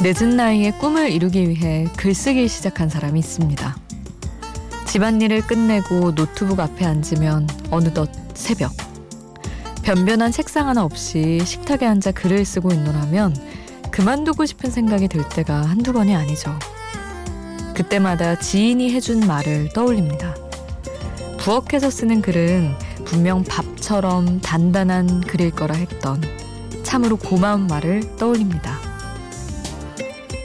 늦은 나이에 꿈을 이루기 위해 글쓰기 시작한 사람이 있습니다. 집안일을 끝내고 노트북 앞에 앉으면 어느덧 새벽. 변변한 책상 하나 없이 식탁에 앉아 글을 쓰고 있노라면 그만두고 싶은 생각이 들 때가 한두 번이 아니죠. 그때마다 지인이 해준 말을 떠올립니다. 부엌에서 쓰는 글은 분명 밥처럼 단단한 글일 거라 했던 참으로 고마운 말을 떠올립니다.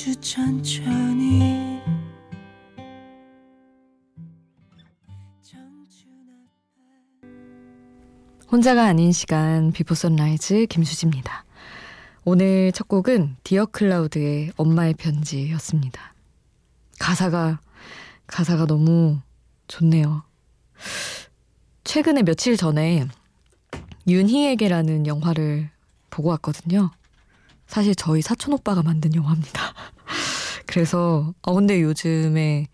아주 천천히 혼자가 아닌 시간 비포 선라이즈 김수지입니다. 오늘 첫 곡은 디어 클라우드의 엄마의 편지였습니다. 가사가 가사가 너무 좋네요. 최근에 며칠 전에 윤희에게라는 영화를 보고 왔거든요. 사실 저희 사촌 오빠가 만든 영화입니다. 그래서 아 근데 요즘에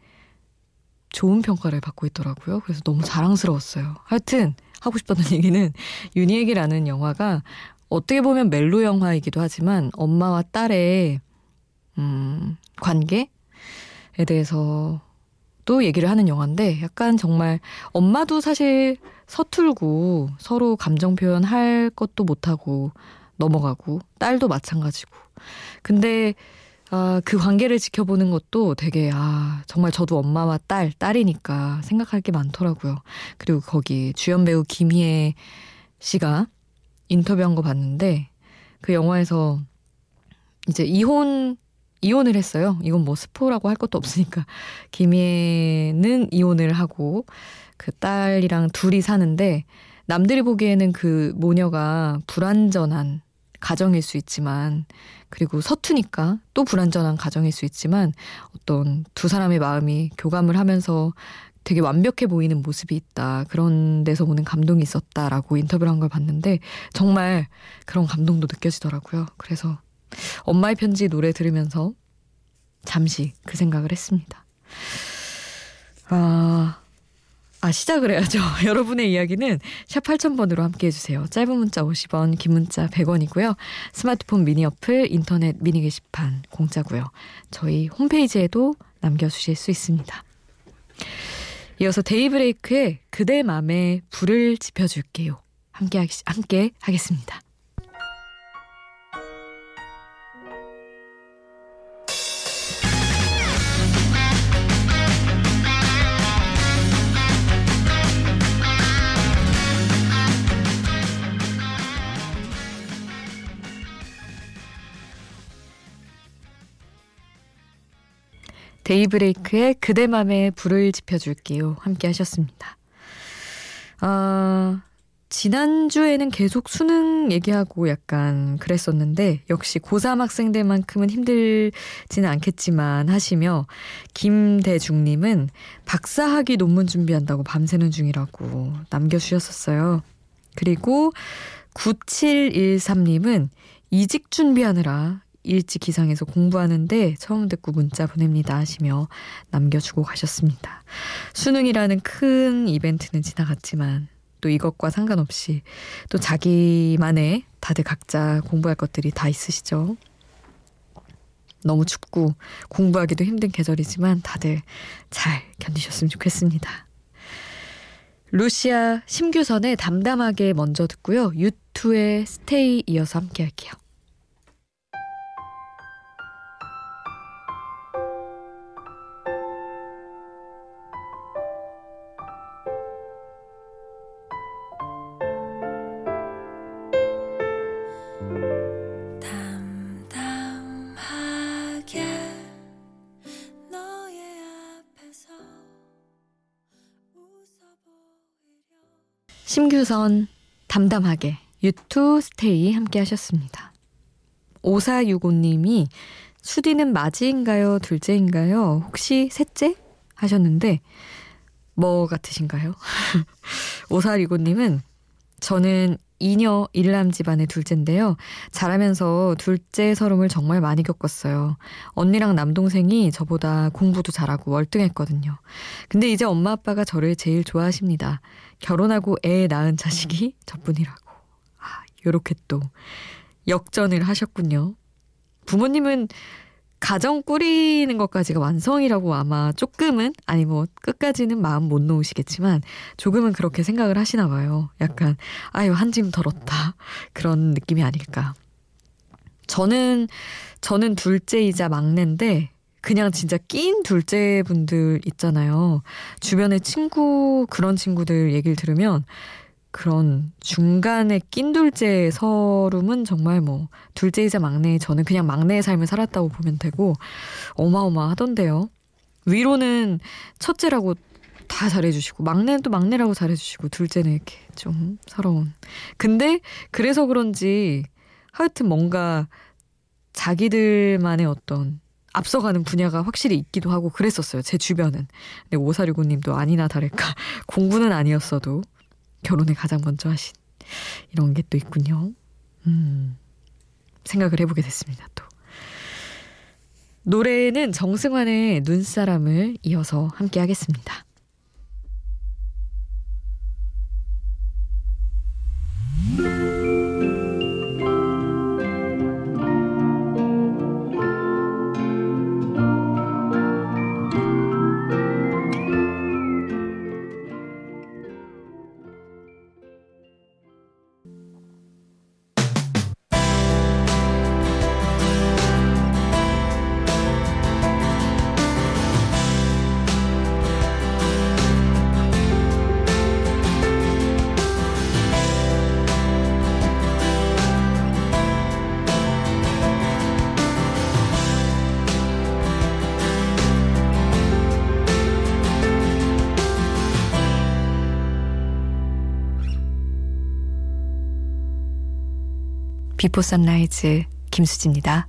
좋은 평가를 받고 있더라고요. 그래서 너무 자랑스러웠어요. 하여튼 하고 싶었던 얘기는 유니에게라는 영화가 어떻게 보면 멜로 영화이기도 하지만 엄마와 딸의 음, 관계에 대해서 또 얘기를 하는 영화인데 약간 정말 엄마도 사실 서툴고 서로 감정 표현할 것도 못하고 넘어가고 딸도 마찬가지고. 근데 아, 그 관계를 지켜보는 것도 되게 아 정말 저도 엄마와 딸 딸이니까 생각할 게 많더라고요. 그리고 거기 주연 배우 김희애 씨가 인터뷰한 거 봤는데 그 영화에서 이제 이혼 이혼을 했어요. 이건 뭐 스포라고 할 것도 없으니까 김희애는 이혼을 하고 그 딸이랑 둘이 사는데 남들이 보기에는 그 모녀가 불완전한 가정일 수 있지만 그리고 서투니까 또 불완전한 가정일 수 있지만 어떤 두 사람의 마음이 교감을 하면서 되게 완벽해 보이는 모습이 있다. 그런 데서 오는 감동이 있었다라고 인터뷰를 한 걸 봤는데 정말 그런 감동도 느껴지더라고요. 그래서 엄마의 편지 노래 들으면서 잠시 그 생각을 했습니다. 아, 아, 시작을 해야죠. 여러분의 이야기는 샵 8000번으로 함께 해주세요. 짧은 문자 50원, 긴 문자 100원이고요. 스마트폰 미니 어플, 인터넷 미니 게시판 공짜고요. 저희 홈페이지에도 남겨주실 수 있습니다. 이어서 데이브레이크의 그대 맘에 불을 지펴줄게요. 함께, 하, 함께 하겠습니다. 데이브레이크의 그대 맘에 불을 지펴줄게요. 함께 하셨습니다. 아, 지난주에는 계속 수능 얘기하고 약간 그랬었는데, 역시 고3 학생들만큼은 힘들지는 않겠지만 하시며, 김대중님은 박사학위 논문 준비한다고 밤새는 중이라고 남겨주셨었어요. 그리고 9713님은 이직 준비하느라 일찍 기상해서 공부하는데 처음 듣고 문자 보냅니다 하시며 남겨주고 가셨습니다. 수능이라는 큰 이벤트는 지나갔지만 또 이것과 상관없이 또 자기만의 다들 각자 공부할 것들이 다 있으시죠. 너무 춥고 공부하기도 힘든 계절이지만 다들 잘 견디셨으면 좋겠습니다. 루시아 심규선의 담담하게 먼저 듣고요. 유투의 스테이 이어서 함께 할게요. 심규선 담담하게 유투 스테이 함께 하셨습니다. 5465님이 수디는 맞이인가요? 둘째인가요? 혹시 셋째? 하셨는데, 뭐 같으신가요? 오사리고님은 저는 이녀 일남 집안의 둘째인데요. 자라면서 둘째 서름을 정말 많이 겪었어요. 언니랑 남동생이 저보다 공부도 잘하고 월등했거든요. 근데 이제 엄마 아빠가 저를 제일 좋아하십니다. 결혼하고 애 낳은 자식이 저뿐이라고. 아, 요렇게 또 역전을 하셨군요. 부모님은 가정 꾸리는 것까지가 완성이라고 아마 조금은 아니 뭐 끝까지는 마음 못 놓으시겠지만 조금은 그렇게 생각을 하시나 봐요. 약간 아유 한 짐 덜었다 그런 느낌이 아닐까. 저는 저는 둘째이자 막내인데 그냥 진짜 낀 둘째 분들 있잖아요. 주변에 친구 그런 친구들 얘기를 들으면 그런 중간에 낀 둘째 서름은 정말 뭐 둘째이자 막내 저는 그냥 막내의 삶을 살았다고 보면 되고 어마어마하던데요. 위로는 첫째라고 다 잘해주시고 막내는 또 막내라고 잘해주시고 둘째는 이렇게 좀 서러운. 근데 그래서 그런지 하여튼 뭔가 자기들만의 어떤 앞서가는 분야가 확실히 있기도 하고 그랬었어요. 제 주변은. 근데 오사류구님도 아니나 다를까 공부는 아니었어도 결혼을 가장 먼저 하신 이런 게 또 있군요. 음, 생각을 해보게 됐습니다, 또. 노래는 정승환의 눈사람을 이어서 함께 하겠습니다. 비포 선라이즈 김수지입니다.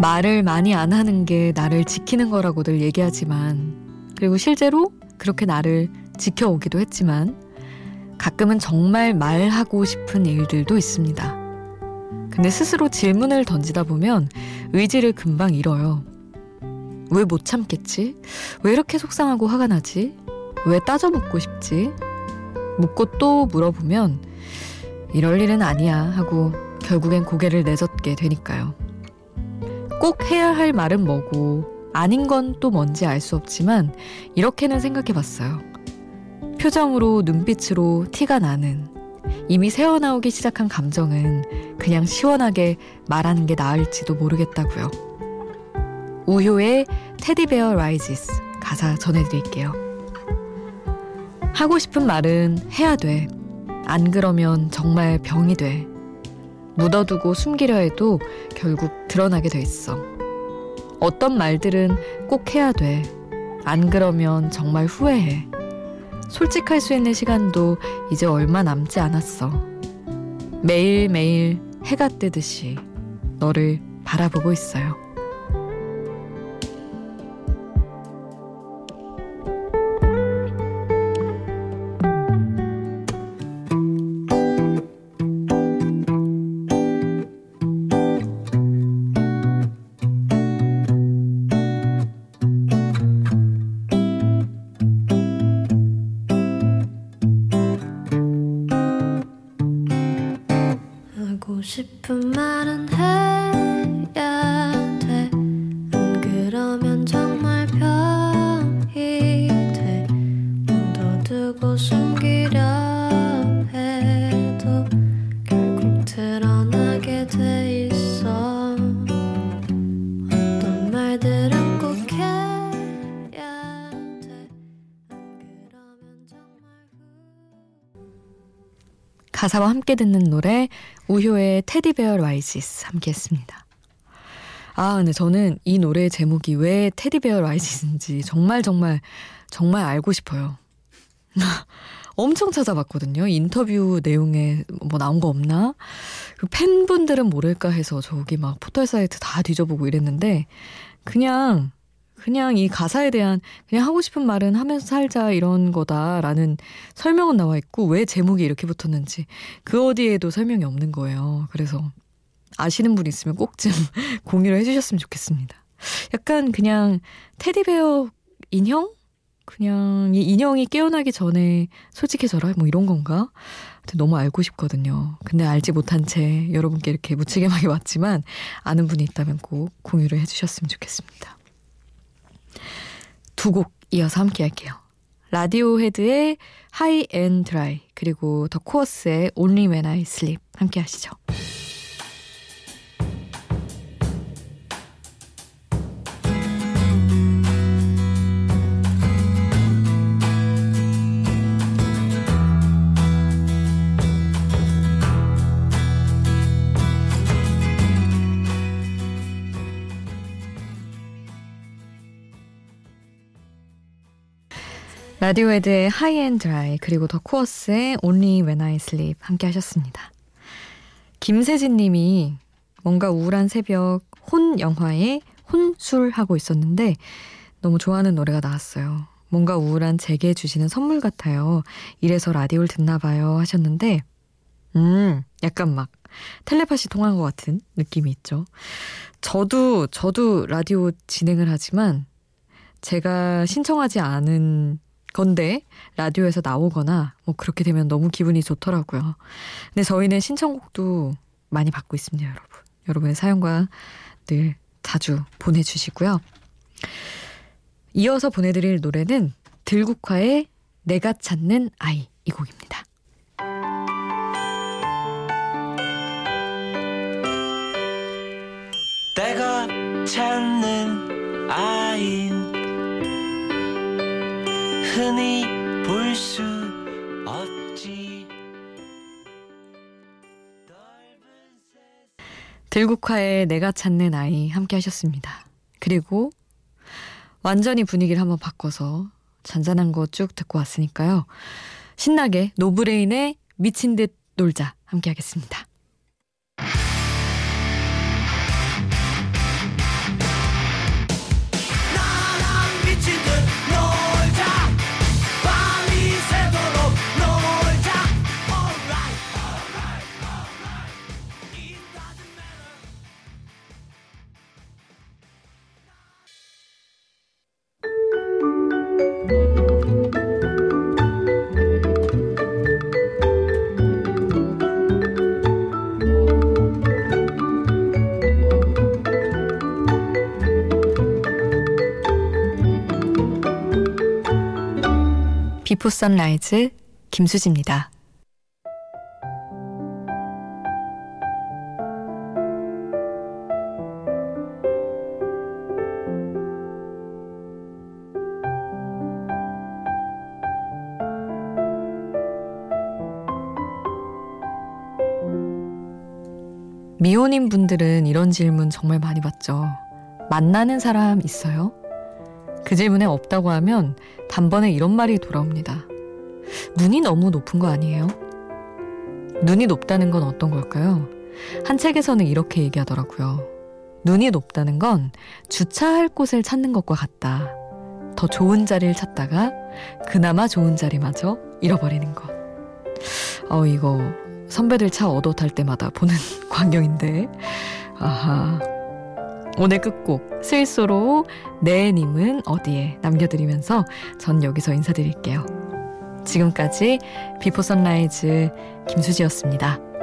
말을 많이 안 하는 게 나를 지키는 거라고들 얘기하지만 그리고 실제로 그렇게 나를 지켜오기도 했지만 가끔은 정말 말하고 싶은 일들도 있습니다. 근데 스스로 질문을 던지다 보면 의지를 금방 잃어요. 왜 못 참겠지? 왜 이렇게 속상하고 화가 나지? 왜 따져 묻고 싶지? 묻고 또 물어보면 이럴 일은 아니야 하고 결국엔 고개를 내젓게 되니까요. 꼭 해야 할 말은 뭐고 아닌 건 또 뭔지 알 수 없지만 이렇게는 생각해 봤어요. 표정으로 눈빛으로 티가 나는 이미 새어나오기 시작한 감정은 그냥 시원하게 말하는 게 나을지도 모르겠다고요. 우효의 테디베어 라이지스 가사 전해드릴게요. 하고 싶은 말은 해야 돼. 안 그러면 정말 병이 돼. 묻어두고 숨기려 해도 결국 드러나게 돼 있어. 어떤 말들은 꼭 해야 돼. 안 그러면 정말 후회해. 솔직할 수 있는 시간도 이제 얼마 남지 않았어. 매일매일 해가 뜨듯이 너를 바라보고 있어요. 가사와 함께 듣는 노래 우효의 Teddy Bear Rises 함께 했습니다. 아, 근데 저는 이 노래의 제목이 왜 Teddy Bear Rises인지 정말 정말 정말 알고 싶어요. 엄청 찾아봤거든요. 인터뷰 내용에 뭐 나온 거 없나? 그 팬분들은 모를까 해서 저기 막 포털 사이트 다 뒤져보고 이랬는데 그냥 그냥 이 가사에 대한 그냥 하고 싶은 말은 하면서 살자 이런 거다라는 설명은 나와 있고 왜 제목이 이렇게 붙었는지 그 어디에도 설명이 없는 거예요. 그래서 아시는 분 있으면 꼭 좀 공유를 해주셨으면 좋겠습니다. 약간 그냥 테디베어 인형? 그냥 이 인형이 깨어나기 전에 솔직해져라 뭐 이런 건가? 너무 알고 싶거든요. 근데 알지 못한 채 여러분께 이렇게 무책임하게 왔지만 아는 분이 있다면 꼭 공유를 해주셨으면 좋겠습니다. 두 곡 이어서 함께 할게요. 라디오 헤드의 하이 앤 드라이 그리고 더 코어스의 Only When I Sleep 함께 하시죠. 라디오헤드의 High and Dry 그리고 The Corrs의 Only When I Sleep 함께 하셨습니다. 김세진 님이 뭔가 우울한 새벽 혼 영화에 혼술 하고 있었는데 너무 좋아하는 노래가 나왔어요. 뭔가 우울한 제게 주시는 선물 같아요. 이래서 라디오를 듣나 봐요 하셨는데 음 약간 막 텔레파시 통한 것 같은 느낌이 있죠. 저도 저도 라디오 진행을 하지만 제가 신청하지 않은 건데 라디오에서 나오거나 뭐 그렇게 되면 너무 기분이 좋더라고요. 근데 저희는 신청곡도 많이 받고 있습니다, 여러분. 여러분의 사연과 늘 자주 보내주시고요. 이어서 보내드릴 노래는 들국화의 내가 찾는 아이 이 곡입니다. 내가 찾는 아인 흔히 볼 수 없지 들국화의 내가 찾는 아이 함께 하셨습니다. 그리고 완전히 분위기를 한번 바꿔서 잔잔한 거 쭉 듣고 왔으니까요. 신나게 노브레인의 미친 듯 놀자 함께 하겠습니다. 비포 선라이즈 김수지입니다. 미혼인 분들은 이런 질문 정말 많이 받죠. 만나는 사람 있어요? 그 질문에 없다고 하면 단번에 이런 말이 돌아옵니다. 눈이 너무 높은 거 아니에요? 눈이 높다는 건 어떤 걸까요? 한 책에서는 이렇게 얘기하더라고요. 눈이 높다는 건 주차할 곳을 찾는 것과 같다. 더 좋은 자리를 찾다가 그나마 좋은 자리마저 잃어버리는 것. 어, 이거 선배들 차 얻어 탈 때마다 보는 광경인데. 아하. 오늘 끝곡 스윗소로우의 님은 어디에 남겨드리면서 전 여기서 인사드릴게요. 지금까지 비포 선라이즈 김수지였습니다.